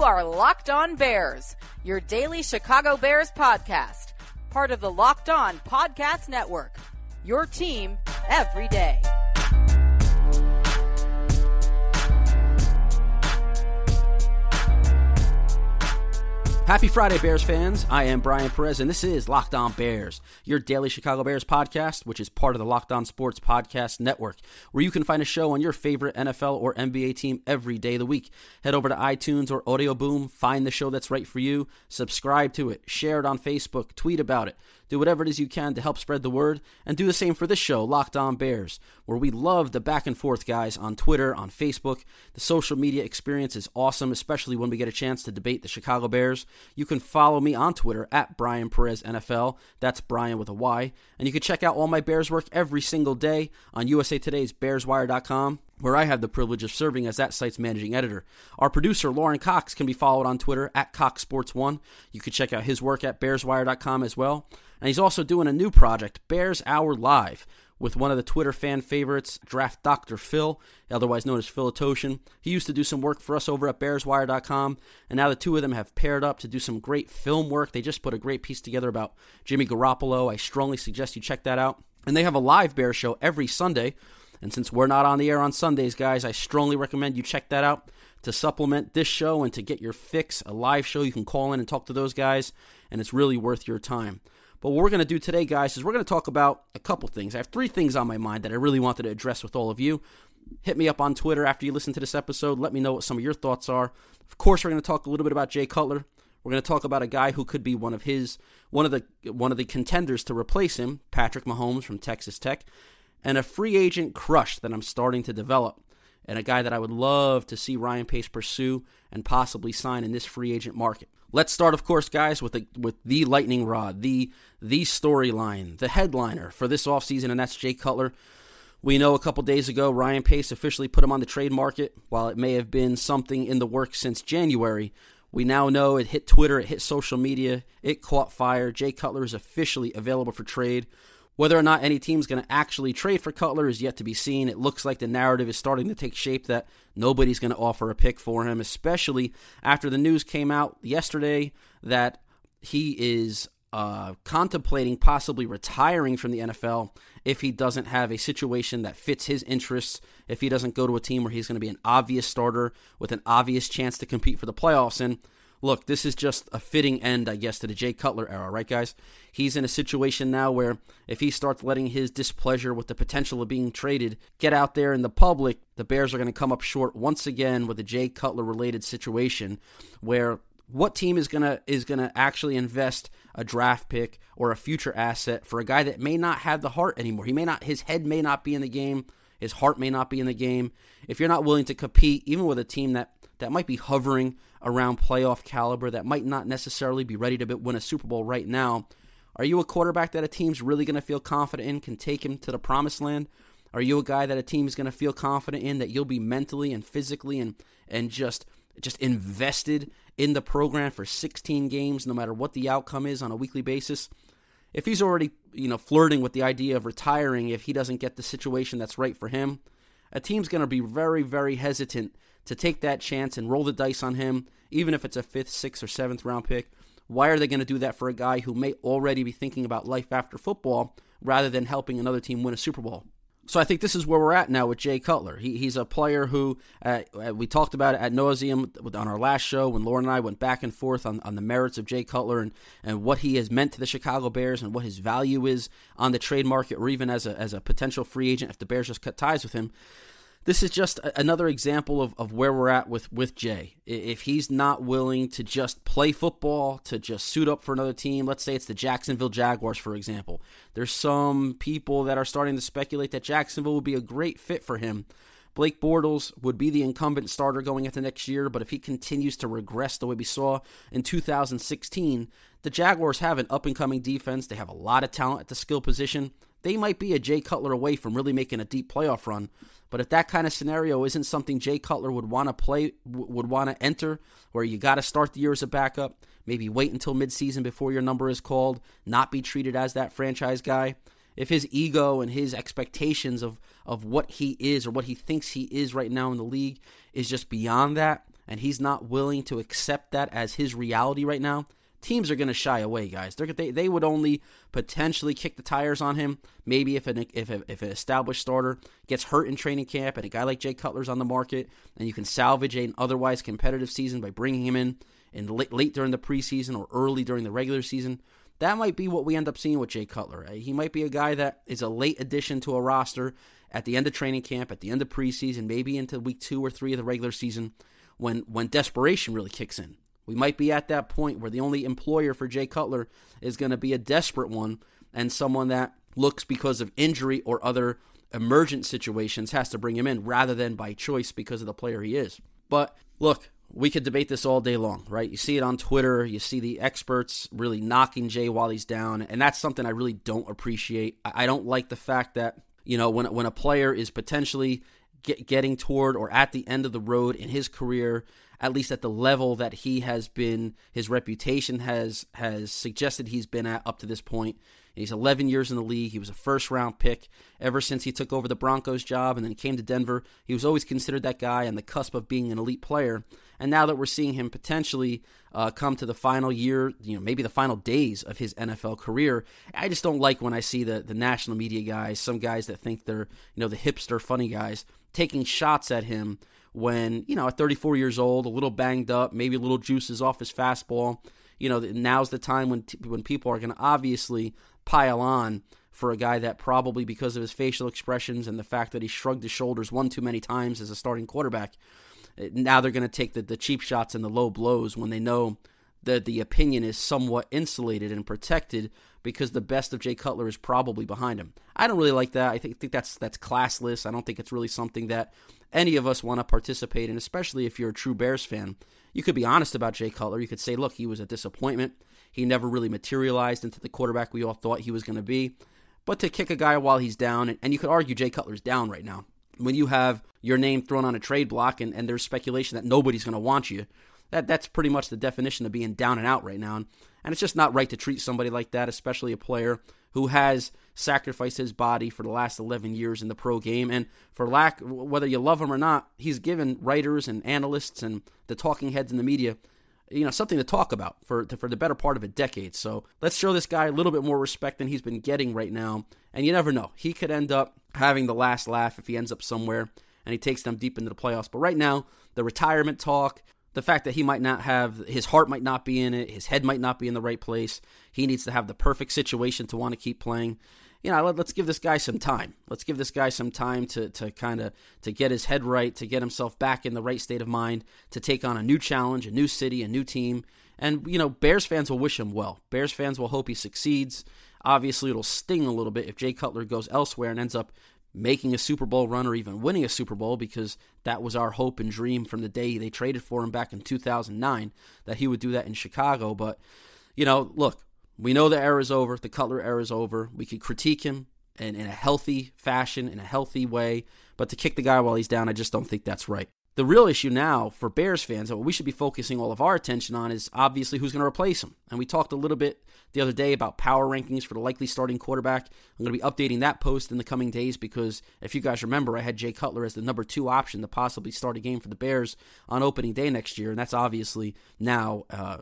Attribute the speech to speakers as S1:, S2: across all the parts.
S1: You are Locked On Bears, your daily Chicago Bears podcast, part of the Locked On Podcast Network. Your team every day.
S2: Happy Friday, Bears fans. I am Bryan Perez, and this is Locked On Bears, your daily Chicago Bears podcast, which is part of the Locked On Sports Podcast Network, where you can find a show on your favorite NFL or NBA team every day of the week. Head over to iTunes or Audio Boom, find the show that's right for you, subscribe to it, share it on Facebook, tweet about it. Do whatever it is you can to help spread the word, and do the same for this show, Locked On Bears, where we love the back and forth guys on Twitter, on Facebook. The social media experience is awesome, especially when we get a chance to debate the Chicago Bears. You can follow me on Twitter at Bryan Perez NFL. That's Bryan with a Y. And you can check out all my Bears work every single day on USA Today's BearsWire.com where I have the privilege of serving as that site's managing editor. Our producer, Lorin Cox, can be followed on Twitter at CoxSports1. You can check out his work at BearsWire.com as well. And he's also doing a new project, Bears Hour Live, with one of the Twitter fan favorites, Draft Dr. Phil, otherwise known as Philitoshin. He used to do some work for us over at BearsWire.com, and now the two of them have paired up to do some great film work. They just put a great piece together about Jimmy Garoppolo. I strongly suggest you check that out. And they have a live Bear show every Sunday and since we're not on the air on Sundays, guys, I strongly recommend you check that out to supplement this show and to get your fix, a live show. You can call in and talk to those guys, and it's really worth your time. But what we're going to do today, guys, is we're going to talk about a couple things. I have three things on my mind that I really wanted to address with all of you. Hit me up on Twitter after you listen to this episode. Let me know what some of your thoughts are. Of course, we're going to talk a little bit about Jay Cutler. We're going to talk about a guy who could be one of his one of the one of the contenders to replace him, Patrick Mahomes from Texas Tech and a free agent crush that I'm starting to develop, and a guy that I would love to see Ryan Pace pursue and possibly sign in this free agent market. Let's start, of course, guys, with the with the lightning rod, the the storyline, the headliner for this offseason, and that's Jay Cutler. We know a couple days ago Ryan Pace officially put him on the trade market. While it may have been something in the works since January, we now know it hit Twitter, it hit social media, it caught fire. Jay Cutler is officially available for trade. Whether or not any team's going to actually trade for Cutler is yet to be seen. It looks like the narrative is starting to take shape that nobody's going to offer a pick for him, especially after the news came out yesterday that he is uh, contemplating possibly retiring from the NFL if he doesn't have a situation that fits his interests, if he doesn't go to a team where he's going to be an obvious starter with an obvious chance to compete for the playoffs. And look, this is just a fitting end, I guess, to the Jay Cutler era, right, guys? He's in a situation now where if he starts letting his displeasure with the potential of being traded get out there in the public, the Bears are going to come up short once again with a Jay Cutler related situation where what team is gonna is gonna actually invest a draft pick or a future asset for a guy that may not have the heart anymore? He may not his head may not be in the game, his heart may not be in the game. If you're not willing to compete, even with a team that that might be hovering around playoff caliber, that might not necessarily be ready to win a Super Bowl right now. Are you a quarterback that a team's really going to feel confident in, can take him to the promised land? Are you a guy that a team's going to feel confident in, that you'll be mentally and physically and and just just invested in the program for 16 games, no matter what the outcome is on a weekly basis? If he's already, you know, flirting with the idea of retiring if he doesn't get the situation that's right for him, a team's going to be very, very hesitant to take that chance and roll the dice on him, even if it's a fifth, sixth, or seventh round pick. Why are they going to do that for a guy who may already be thinking about life after football rather than helping another team win a Super Bowl? So I think this is where we're at now with Jay Cutler. He, he's a player who uh, uh we talked about at nauseum on our last show when Lorin and I went back and forth on, on the merits of Jay Cutler and, and what he has meant to the Chicago Bears and what his value is on the trade market or even as a, as a potential free agent if the Bears just cut ties with him. This is just another example of, of where we're at with, with Jay. If he's not willing to just play football, to just suit up for another team, let's say it's the Jacksonville Jaguars, for example. There's some people that are starting to speculate that Jacksonville would be a great fit for him. Blake Bortles would be the incumbent starter going into next year, but if he continues to regress the way we saw in 2016, the Jaguars have an up and coming defense. They have a lot of talent at the skill position. They might be a Jay Cutler away from really making a deep playoff run. But if that kind of scenario isn't something Jay Cutler would want to play, would want to enter, where you got to start the year as a backup, maybe wait until midseason before your number is called, not be treated as that franchise guy. If his ego and his expectations of of what he is or what he thinks he is right now in the league is just beyond that, and he's not willing to accept that as his reality right now, teams are going to shy away, guys. They're, they they would only potentially kick the tires on him. Maybe if an if a, if an established starter gets hurt in training camp and a guy like Jay Cutler's on the market, and you can salvage an otherwise competitive season by bringing him in in late, late during the preseason or early during the regular season. That might be what we end up seeing with Jay Cutler. Uh, he might be a guy that is a late addition to a roster at the end of training camp, at the end of preseason, maybe into week two or three of the regular season, when when desperation really kicks in. We might be at that point where the only employer for Jay Cutler is going to be a desperate one and someone that looks because of injury or other emergent situations has to bring him in rather than by choice because of the player he is. But look, we could debate this all day long, right? You see it on Twitter, you see the experts really knocking Jay while he's down, and that's something I really don't appreciate. I don't like the fact that, you know, when when a player is potentially get, getting toward or at the end of the road in his career at least at the level that he has been, his reputation has has suggested he's been at up to this point. He's 11 years in the league. He was a first round pick ever since he took over the Broncos job and then came to Denver. He was always considered that guy on the cusp of being an elite player. And now that we're seeing him potentially uh, come to the final year, you know, maybe the final days of his NFL career, I just don't like when I see the the national media guys, some guys that think they're you know the hipster funny guys, taking shots at him when, you know, at 34 years old, a little banged up, maybe a little juices off his fastball. You know, now's the time when when people are going to obviously pile on for a guy that probably because of his facial expressions and the fact that he shrugged his shoulders one too many times as a starting quarterback. Eh, now they're going to take the, the cheap shots and the low blows when they know that the opinion is somewhat insulated and protected because the best of Jay Cutler is probably behind him. I don't really like that. I think, think that's that's classless. I don't think it's really something that any of us want to participate in, especially if you're a true Bears fan. You could be honest about Jay Cutler. You could say, look, he was a disappointment. He never really materialized into the quarterback we all thought he was going to be. But to kick a guy while he's down, and you could argue Jay Cutler's down right now. When you have your name thrown on a trade block and, and there's speculation that nobody's going to want you, that that's pretty much the definition of being down and out right now. And it's just not right to treat somebody like that, especially a player who has sacrificed his body for the last 11 years in the pro game. And for lack, whether you love him or not, he's given writers and analysts and the talking heads in the media, you know, something to talk about for for the better part of a decade. So let's show this guy a little bit more respect than he's been getting right now. And you never know, he could end up having the last laugh if he ends up somewhere and he takes them deep into the playoffs. But right now, the retirement talk, the fact that he might not have his heart might not be in it, his head might not be in the right place. He needs to have the perfect situation to want to keep playing. You know, let, us give this guy some time. Let's give this guy some time to to kind of to get his head right, to get himself back in the right state of mind, to take on a new challenge, a new city, a new team. And you know, Bears fans will wish him well. Bears fans will hope he succeeds. Obviously, it'll sting a little bit if Jay Cutler goes elsewhere and ends up making a Super Bowl run or even winning a Super Bowl because that was our hope and dream from the day they traded for him back in 2009 that he would do that in Chicago. But, you know, look, we know the era is over. The Cutler era is over. We could critique him in, in a healthy fashion, in a healthy way. But to kick the guy while he's down, I just don't think that's right. The real issue now for Bears fans, and what we should be focusing all of our attention on, is obviously who's going to replace him. And we talked a little bit the other day about power rankings for the likely starting quarterback. I'm going to be updating that post in the coming days because if you guys remember, I had Jay Cutler as the number two option to possibly start a game for the Bears on opening day next year, and that's obviously now uh,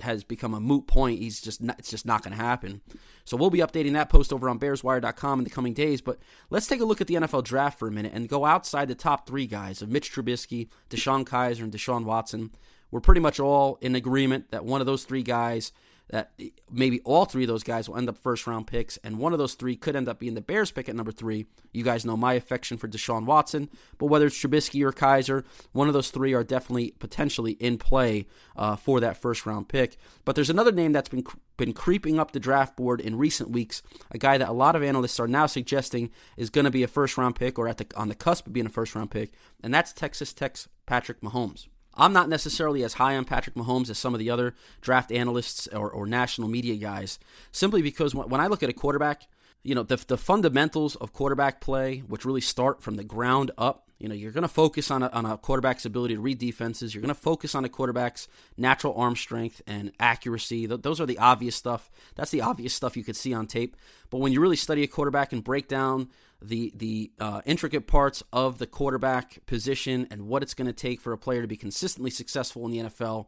S2: has become a moot point. He's just not, it's just not going to happen. So we'll be updating that post over on BearsWire.com in the coming days. But let's take a look at the NFL draft for a minute and go outside the top three guys of Mitch Trubisky, DeShone Kizer, and Deshaun Watson. We're pretty much all in agreement that one of those three guys that maybe all three of those guys will end up first round picks, and one of those three could end up being the Bears pick at number three. You guys know my affection for Deshaun Watson, but whether it's Trubisky or Kizer, one of those three are definitely potentially in play uh, for that first round pick. But there's another name that's been been creeping up the draft board in recent weeks, a guy that a lot of analysts are now suggesting is going to be a first round pick or at the on the cusp of being a first round pick, and that's Texas Tech's Patrick Mahomes. I'm not necessarily as high on Patrick Mahomes as some of the other draft analysts or, or national media guys, simply because when, when I look at a quarterback, you know, the, the fundamentals of quarterback play, which really start from the ground up, you know, you're going to focus on a, on a quarterback's ability to read defenses. You're going to focus on a quarterback's natural arm strength and accuracy. Th- those are the obvious stuff. That's the obvious stuff you could see on tape. But when you really study a quarterback and break down the the uh, intricate parts of the quarterback position and what it's going to take for a player to be consistently successful in the NFL,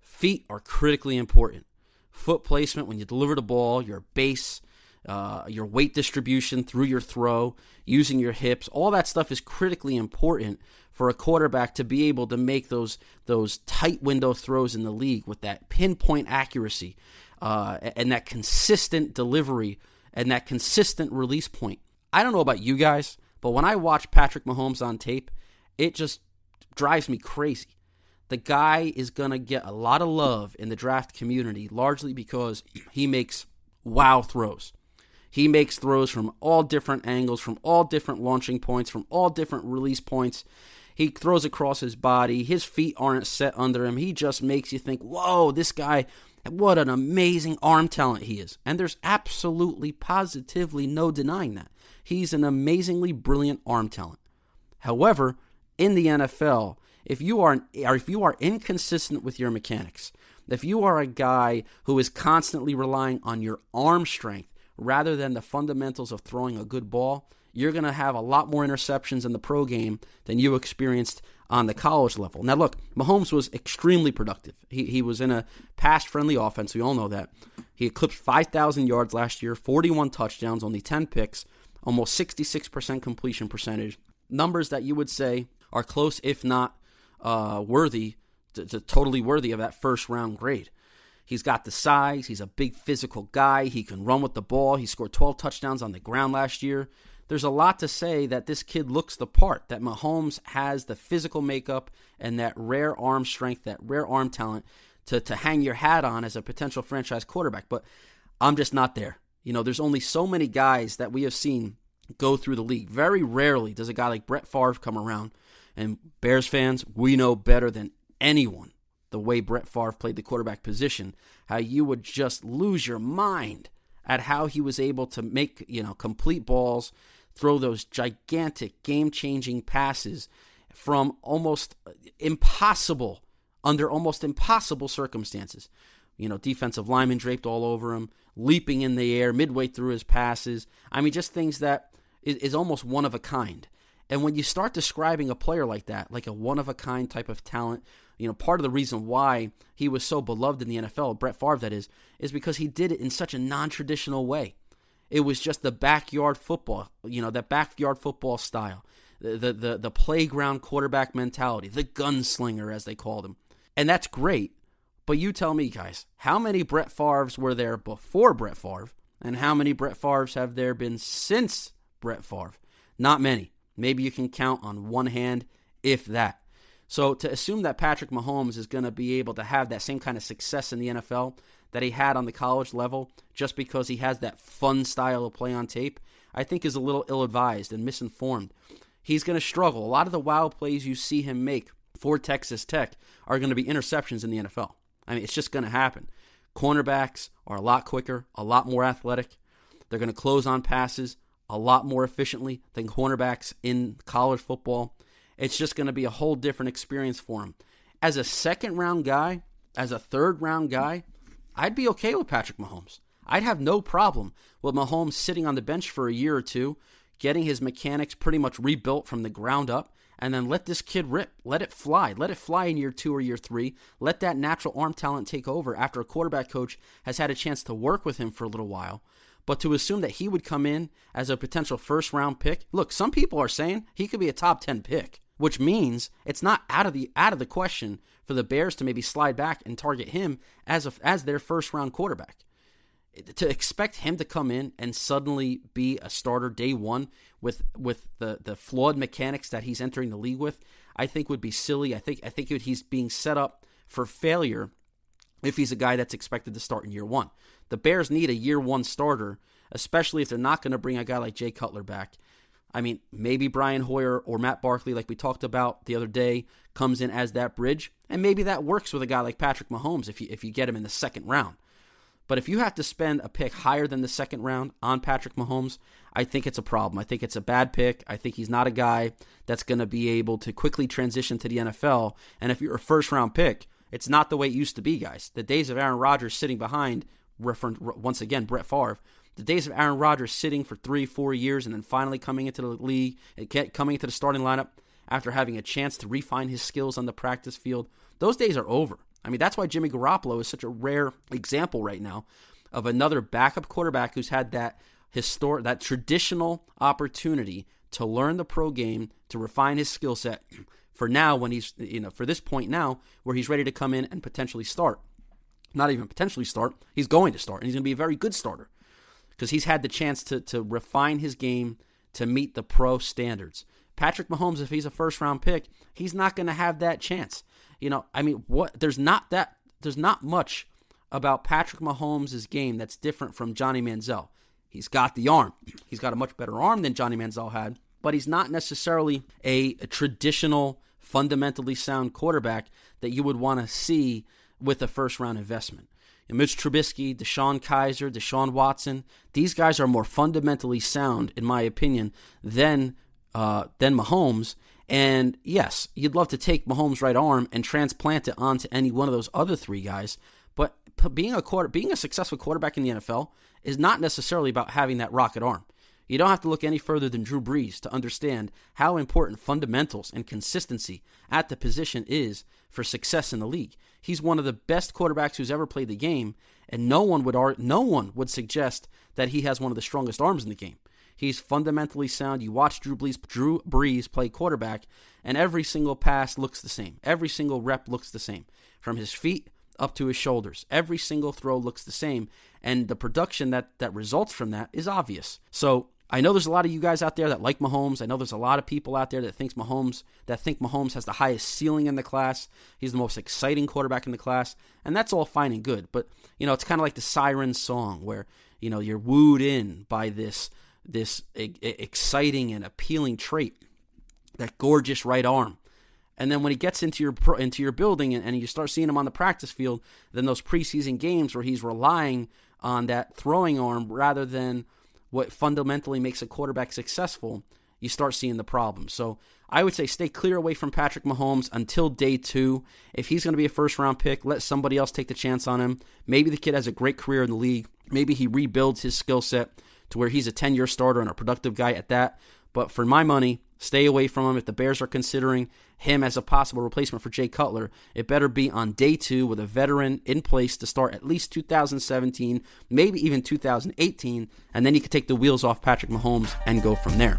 S2: feet are critically important. Foot placement when you deliver the ball, your base, uh, your weight distribution through your throw, using your hips, all that stuff is critically important for a quarterback to be able to make those those tight window throws in the league with that pinpoint accuracy uh, and that consistent delivery and that consistent release point. I don't know about you guys, but when I watch Patrick Mahomes on tape, it just drives me crazy. The guy is going to get a lot of love in the draft community, largely because he makes wow throws. He makes throws from all different angles, from all different launching points, from all different release points. He throws across his body. His feet aren't set under him. He just makes you think, whoa, this guy, what an amazing arm talent he is. And there's absolutely, positively no denying that. He's an amazingly brilliant arm talent. However, in the NFL, if you are if you are inconsistent with your mechanics, if you are a guy who is constantly relying on your arm strength rather than the fundamentals of throwing a good ball, you're going to have a lot more interceptions in the pro game than you experienced on the college level. Now, look, Mahomes was extremely productive. He, he was in a pass friendly offense. We all know that. He eclipsed 5,000 yards last year, 41 touchdowns, only 10 picks, almost 66% completion percentage. Numbers that you would say are close, if not uh, worthy, to, to totally worthy of that first round grade. He's got the size. He's a big physical guy. He can run with the ball. He scored 12 touchdowns on the ground last year. There's a lot to say that this kid looks the part, that Mahomes has the physical makeup and that rare arm strength, that rare arm talent to, to hang your hat on as a potential franchise quarterback. But I'm just not there. You know, there's only so many guys that we have seen go through the league. Very rarely does a guy like Brett Favre come around. And Bears fans, we know better than anyone the way Brett Favre played the quarterback position, how you would just lose your mind at how he was able to make, you know, complete balls, throw those gigantic game-changing passes from almost impossible under almost impossible circumstances. You know, defensive linemen draped all over him, leaping in the air midway through his passes. I mean, just things that is, is almost one of a kind. And when you start describing a player like that, like a one of a kind type of talent, you know, part of the reason why he was so beloved in the NFL, Brett Favre that is, is because he did it in such a non-traditional way. It was just the backyard football, you know, that backyard football style, the the, the playground quarterback mentality, the gunslinger as they called him. And that's great. But you tell me, guys, how many Brett Favres were there before Brett Favre, and how many Brett Favres have there been since Brett Favre? Not many. Maybe you can count on one hand, if that. So to assume that Patrick Mahomes is going to be able to have that same kind of success in the NFL that he had on the college level just because he has that fun style of play on tape, I think is a little ill advised and misinformed. He's going to struggle. A lot of the wild plays you see him make for Texas Tech are going to be interceptions in the NFL. I mean, it's just going to happen. Cornerbacks are a lot quicker, a lot more athletic. They're going to close on passes a lot more efficiently than cornerbacks in college football. It's just going to be a whole different experience for him. As a second round guy, as a third round guy, I'd be okay with Patrick Mahomes. I'd have no problem with Mahomes sitting on the bench for a year or two, getting his mechanics pretty much rebuilt from the ground up, and then let this kid rip. Let it fly. Let it fly in year two or year three. Let that natural arm talent take over after a quarterback coach has had a chance to work with him for a little while. But to assume that he would come in as a potential first round pick, look, some people are saying he could be a top 10 pick, which means it's not out of the out of the question for the Bears to maybe slide back and target him as a, as their first round quarterback. To expect him to come in and suddenly be a starter day one with with the, the flawed mechanics that he's entering the league with, I think would be silly. I think I think he's being set up for failure if he's a guy that's expected to start in year one. The Bears need a year one starter, especially if they're not going to bring a guy like Jay Cutler back. I mean, maybe Brian Hoyer or Matt Barkley, like we talked about the other day, comes in as that bridge, and maybe that works with a guy like Patrick Mahomes if you if you get him in the second round. But if you have to spend a pick higher than the second round on Patrick Mahomes, I think it's a problem. I think it's a bad pick. I think he's not a guy that's going to be able to quickly transition to the NFL. And if you're a first round pick, it's not the way it used to be, guys. The days of Aaron Rodgers sitting behind, once again, Brett Favre, the days of Aaron Rodgers sitting for three, four years and then finally coming into the league, coming into the starting lineup after having a chance to refine his skills on the practice field, those days are over. I mean, that's why Jimmy Garoppolo is such a rare example right now of another backup quarterback who's had that historic, that traditional opportunity to learn the pro game, to refine his skill set for now when he's, you know, for this point now where he's ready to come in and potentially start. Not even potentially start, he's going to start, and he's going to be a very good starter because he's had the chance to, to refine his game to meet the pro standards. Patrick Mahomes, if he's a first round pick, he's not going to have that chance. You know, I mean, what? There's not that. There's not much about Patrick Mahomes' game that's different from Johnny Manziel. He's got the arm. He's got a much better arm than Johnny Manziel had, but he's not necessarily a, a traditional, fundamentally sound quarterback that you would want to see with a first round investment. Mitch Trubisky, DeShone Kizer, Deshaun Watson, these guys are more fundamentally sound, in my opinion, than uh, than Mahomes. And yes, you'd love to take Mahomes' right arm and transplant it onto any one of those other three guys. But being a quarter, being a successful quarterback in the NFL is not necessarily about having that rocket arm. You don't have to look any further than Drew Brees to understand how important fundamentals and consistency at the position is for success in the league. He's one of the best quarterbacks who's ever played the game, and no one would no one would suggest that he has one of the strongest arms in the game. He's fundamentally sound. You watch Drew Brees, Drew Brees play quarterback, and every single pass looks the same. Every single rep looks the same, from his feet up to his shoulders. Every single throw looks the same, and the production that that results from that is obvious. So I know there's a lot of you guys out there that like Mahomes. I know there's a lot of people out there that thinks Mahomes that think Mahomes has the highest ceiling in the class. He's the most exciting quarterback in the class, and that's all fine and good. But you know, it's kind of like the siren song where you know you're wooed in by this this exciting and appealing trait, that gorgeous right arm. And then when he gets into your into your building and, and you start seeing him on the practice field, then those preseason games where he's relying on that throwing arm rather than what fundamentally makes a quarterback successful, you start seeing the problems. So I would say stay clear away from Patrick Mahomes until day two. If he's going to be a first round pick, let somebody else take the chance on him. Maybe the kid has a great career in the league. Maybe he rebuilds his skill set to where he's a 10 year starter and a productive guy at that. But for my money, stay away from him. If the Bears are considering him as a possible replacement for Jay Cutler, it better be on day two with a veteran in place to start at least 2017, maybe even 2018, and then he can take the wheels off Patrick Mahomes and go from there.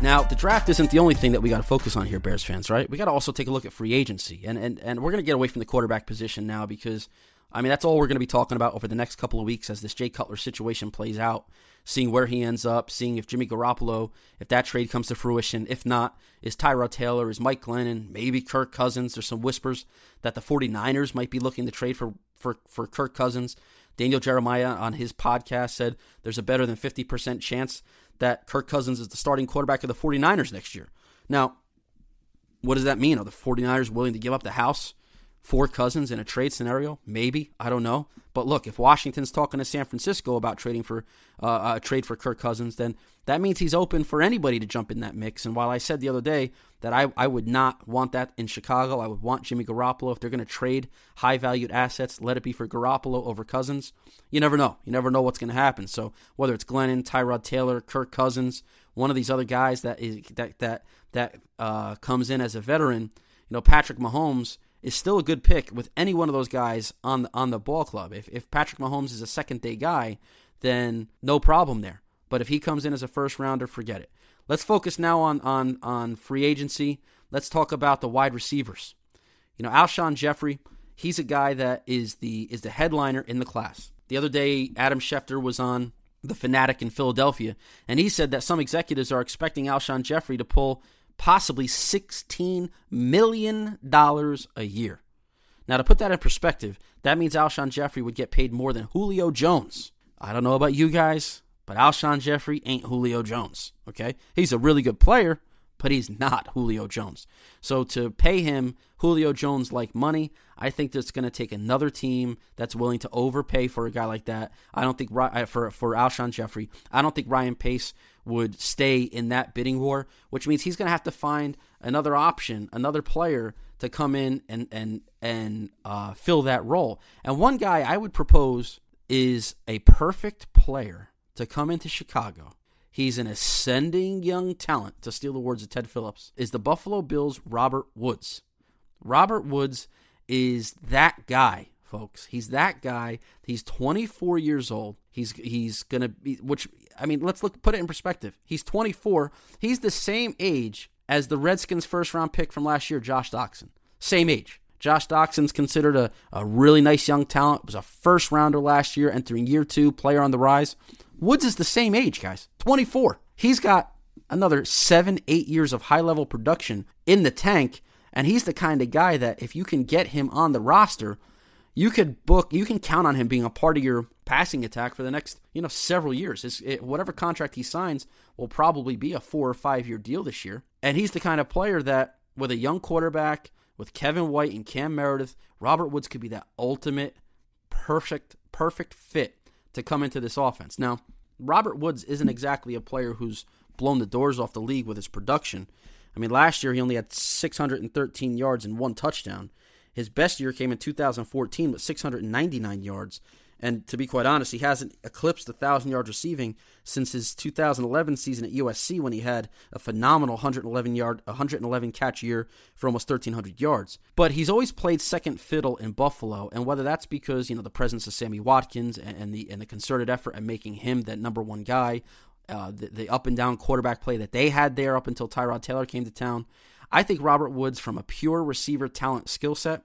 S2: Now, the draft isn't the only thing that we got to focus on here, Bears fans, right? We got to also take a look at free agency. And, and, and we're going to get away from the quarterback position now because I mean, that's all we're going to be talking about over the next couple of weeks as this Jay Cutler situation plays out, seeing where he ends up, seeing if Jimmy Garoppolo, if that trade comes to fruition. If not, is Tyrod Taylor, is Mike Glennon, maybe Kirk Cousins. There's some whispers that the 49ers might be looking to trade for, for, for Kirk Cousins. Daniel Jeremiah on his podcast said there's a better than 50% chance that Kirk Cousins is the starting quarterback of the 49ers next year. Now, what does that mean? Are the 49ers willing to give up the house for Cousins in a trade scenario? Maybe I don't know. But look, if Washington's talking to San Francisco about trading for uh, a trade for Kirk Cousins, then that means he's open for anybody to jump in that mix. And while I said the other day that I, I would not want that in Chicago, I would want Jimmy Garoppolo if they're going to trade high valued assets, let it be for Garoppolo over Cousins. You never know. You never know what's going to happen. So whether it's Glennon, Tyrod Taylor, Kirk Cousins, one of these other guys that is that that that uh, comes in as a veteran, you know, Patrick Mahomes is still a good pick with any one of those guys on the, on the ball club. If if Patrick Mahomes is a second day guy, then no problem there. But if he comes in as a first rounder, forget it. Let's focus now on on on free agency. Let's talk about the wide receivers. You know, Alshon Jeffery, he's a guy that is the is the headliner in the class. The other day, Adam Schefter was on the Fanatic in Philadelphia, and he said that some executives are expecting Alshon Jeffery to pull possibly $16 million a year. Now, to put that in perspective, that means Alshon Jeffery would get paid more than Julio Jones. I don't know about you guys, but Alshon Jeffery ain't Julio Jones, okay? He's a really good player, but he's not Julio Jones. So to pay him Julio Jones like money, I think that's going to take another team that's willing to overpay for a guy like that. I don't think uh, for for Alshon Jeffery. I don't think Ryan Pace would stay in that bidding war, which means he's going to have to find another option, another player to come in and and and uh, fill that role. And one guy I would propose is a perfect player to come into Chicago He's an ascending young talent, to steal the words of Ted Phillips, is the Buffalo Bills' Robert Woods. Robert Woods is that guy, folks. He's that guy. He's 24 years old. He's he's gonna be which I mean, let's look put it in perspective. He's 24. He's the same age as the Redskins' first round pick from last year, Josh Doctson. Same age. Josh Doctson's considered a, a really nice young talent. Was a first rounder last year, entering year two, player on the rise. Woods is the same age, guys 24. He's got another seven, eight years of high level production in the tank. And he's the kind of guy that if you can get him on the roster, you could book, you can count on him being a part of your passing attack for the next, you know, several years. It, whatever contract he signs will probably be a four or five year deal this year. And he's the kind of player that, with a young quarterback, with Kevin White and Cam Meredith, Robert Woods could be that ultimate, perfect, perfect fit to come into this offense. Now, Robert Woods isn't exactly a player who's blown the doors off the league with his production. I mean, last year he only had 613 yards and one touchdown. His best year came in 2014 with 699 yards and to be quite honest, he hasn't eclipsed 1,000 yards receiving since his 2011 season at USC when he had a phenomenal 111 yard, 111 catch year for almost 1,300 yards. But he's always played second fiddle in Buffalo, and whether that's because you know the presence of Sammy Watkins and, and the and the concerted effort at making him that number one guy, uh, the, the up and down quarterback play that they had there up until Tyrod Taylor came to town. I think Robert Woods, from a pure receiver talent skill set,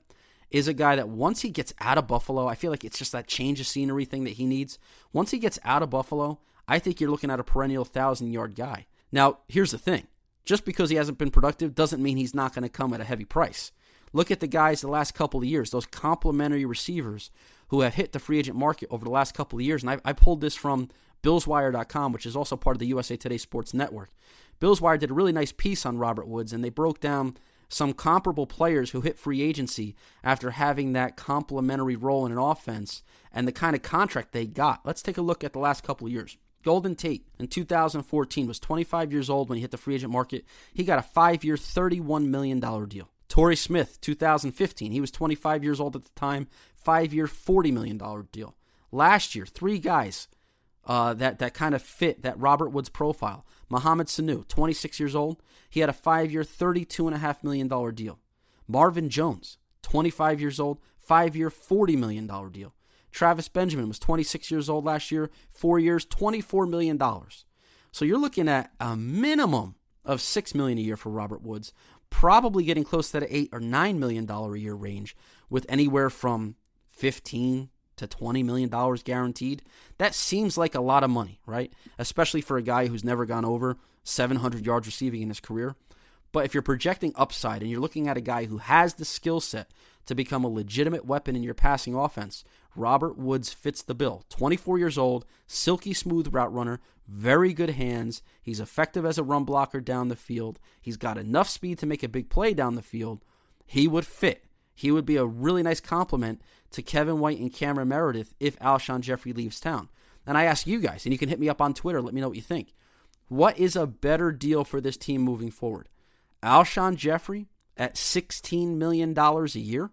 S2: is a guy that once he gets out of Buffalo, I feel like it's just that change of scenery thing that he needs. Once he gets out of Buffalo, I think you're looking at a perennial thousand yard guy. Now, here's the thing just because he hasn't been productive doesn't mean he's not going to come at a heavy price. Look at the guys the last couple of years, those complementary receivers who have hit the free agent market over the last couple of years. And I, I pulled this from BillsWire.com, which is also part of the USA Today Sports Network. BillsWire did a really nice piece on Robert Woods, and they broke down some comparable players who hit free agency after having that complementary role in an offense and the kind of contract they got. Let's take a look at the last couple of years. Golden Tate in 2014 was 25 years old when he hit the free agent market. He got a five year, $31 million deal. Torrey Smith, 2015, he was 25 years old at the time, five year, $40 million deal. Last year, three guys uh, that, that kind of fit that Robert Woods profile. Mohamed Sanu, 26 years old, he had a five year, $32.5 million deal. Marvin Jones, 25 years old, five year, $40 million deal. Travis Benjamin was 26 years old last year, four years, $24 million. So you're looking at a minimum of 6 million a year for Robert Woods, probably getting close to that 8 or $9 million a year range with anywhere from 15 to $20 million guaranteed. That seems like a lot of money, right? Especially for a guy who's never gone over 700 yards receiving in his career. But if you're projecting upside and you're looking at a guy who has the skill set to become a legitimate weapon in your passing offense, Robert Woods fits the bill. 24 years old, silky smooth route runner, very good hands. He's effective as a run blocker down the field. He's got enough speed to make a big play down the field. He would fit. He would be a really nice complement to Kevin White and Cameron Meredith if Alshon Jeffery leaves town. And I ask you guys, and you can hit me up on Twitter, let me know what you think. What is a better deal for this team moving forward? Alshon Jeffery at $16 million a year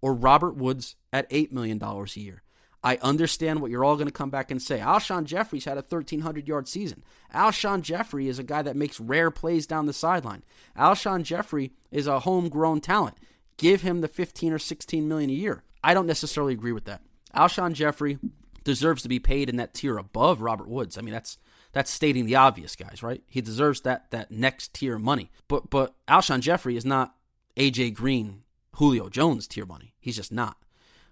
S2: or Robert Woods at $8 million a year? I understand what you're all going to come back and say. Alshon Jeffery's had a 1,300 yard season. Alshon Jeffery is a guy that makes rare plays down the sideline. Alshon Jeffery is a homegrown talent. Give him the 15 or 16 million a year. I don't necessarily agree with that. Alshon Jeffery deserves to be paid in that tier above Robert Woods. I mean, that's That's stating the obvious, guys, right? He deserves that that next tier money. But but Alshon Jeffery is not AJ Green, Julio Jones tier money. He's just not.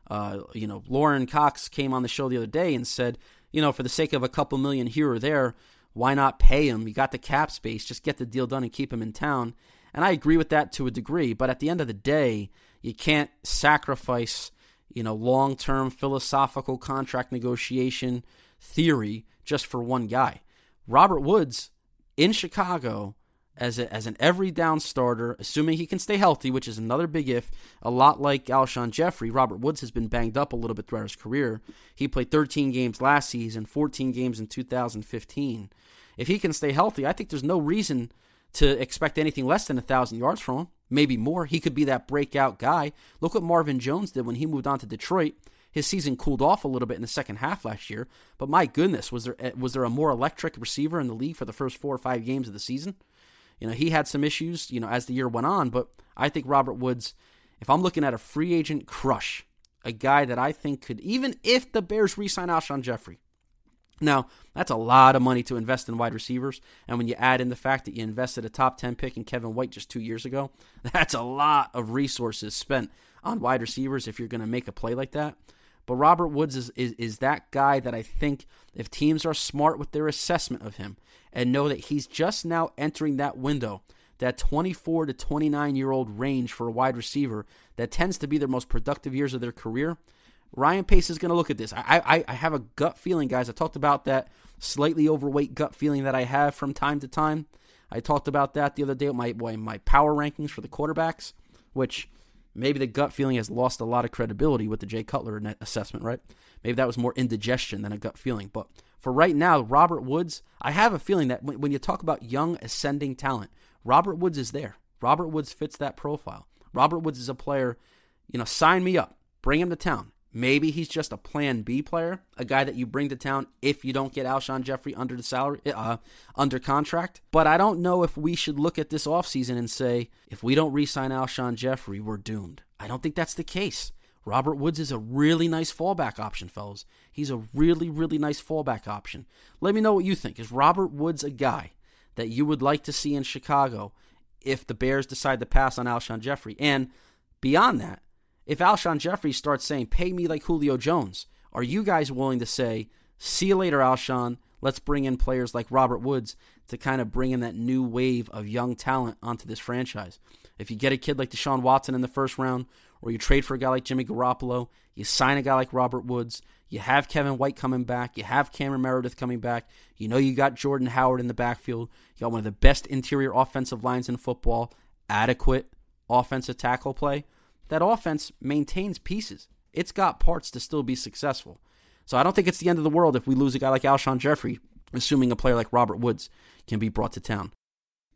S2: Uh, you know, Lorin Cox came on the show the other day and said, you know, for the sake of a couple million here or there, why not pay him? You got the cap space, just get the deal done and keep him in town. And I agree with that to a degree, but at the end of the day, you can't sacrifice, you know, long-term philosophical contract negotiation theory just for one guy. Robert Woods in Chicago as a, as an every down starter, assuming he can stay healthy, which is another big if. A lot like Alshon Jeffery, Robert Woods has been banged up a little bit throughout his career. He played 13 games last season, 14 games in 2015. If he can stay healthy, I think there's no reason to expect anything less than a thousand yards from him. Maybe more. He could be that breakout guy. Look what Marvin Jones did when he moved on to Detroit. His season cooled off a little bit in the second half last year, but my goodness, was there was there a more electric receiver in the league for the first four or five games of the season? You know, he had some issues, you know, as the year went on, but I think Robert Woods, if I'm looking at a free agent crush, a guy that I think could, even if the Bears re sign Alshon Jeffery, now, that's a lot of money to invest in wide receivers. And when you add in the fact that you invested a top 10 pick in Kevin White just two years ago, that's a lot of resources spent on wide receivers if you're going to make a play like that. But Robert Woods is, is, is that guy that I think if teams are smart with their assessment of him and know that he's just now entering that window, that 24 to 29 year old range for a wide receiver that tends to be their most productive years of their career, Ryan Pace is going to look at this. I, I, I have a gut feeling, guys. I talked about that slightly overweight gut feeling that I have from time to time. I talked about that the other day with my, my power rankings for the quarterbacks, which maybe the gut feeling has lost a lot of credibility with the Jay Cutler assessment, right? Maybe that was more indigestion than a gut feeling. But for right now, Robert Woods, I have a feeling that when, when you talk about young ascending talent, Robert Woods is there. Robert Woods fits that profile. Robert Woods is a player, you know, sign me up, bring him to town. Maybe he's just a plan B player, a guy that you bring to town if you don't get Alshon Jeffery under the salary uh, under contract. But I don't know if we should look at this offseason and say if we don't re-sign Alshon Jeffery, we're doomed. I don't think that's the case. Robert Woods is a really nice fallback option, fellas. He's a really, really nice fallback option. Let me know what you think. Is Robert Woods a guy that you would like to see in Chicago if the Bears decide to pass on Alshon Jeffery? And beyond that, if Alshon Jeffery starts saying, pay me like Julio Jones, are you guys willing to say, see you later, Alshon? Let's bring in players like Robert Woods to kind of bring in that new wave of young talent onto this franchise. If you get a kid like Deshaun Watson in the first round, or you trade for a guy like Jimmy Garoppolo, you sign a guy like Robert Woods, you have Kevin White coming back, you have Cameron Meredith coming back, you know you got Jordan Howard in the backfield, you got one of the best interior offensive lines in football, adequate offensive tackle play that offense maintains pieces. It's got parts to still be successful. So I don't think it's the end of the world if we lose a guy like Alshon Jeffery, assuming a player like Robert Woods can be brought to town.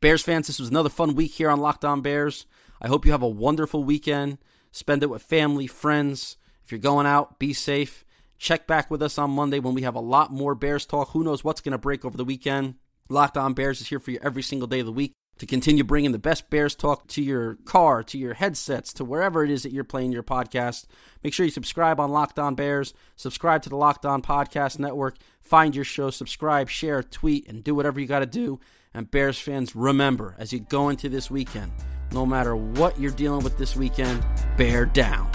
S2: Bears fans, this was another fun week here on Locked On Bears. I hope you have a wonderful weekend. Spend it with family, friends. If you're going out, be safe. Check back with us on Monday when we have a lot more Bears talk. Who knows what's going to break over the weekend? Locked On Bears is here for you every single day of the week to continue bringing the best Bears talk to your car, to your headsets, to wherever it is that you're playing your podcast. Make sure you subscribe on Locked On Bears, subscribe to the Locked On Podcast Network, find your show, subscribe, share, tweet, and do whatever you got to do. And Bears fans, remember as you go into this weekend, no matter what you're dealing with this weekend, bear down.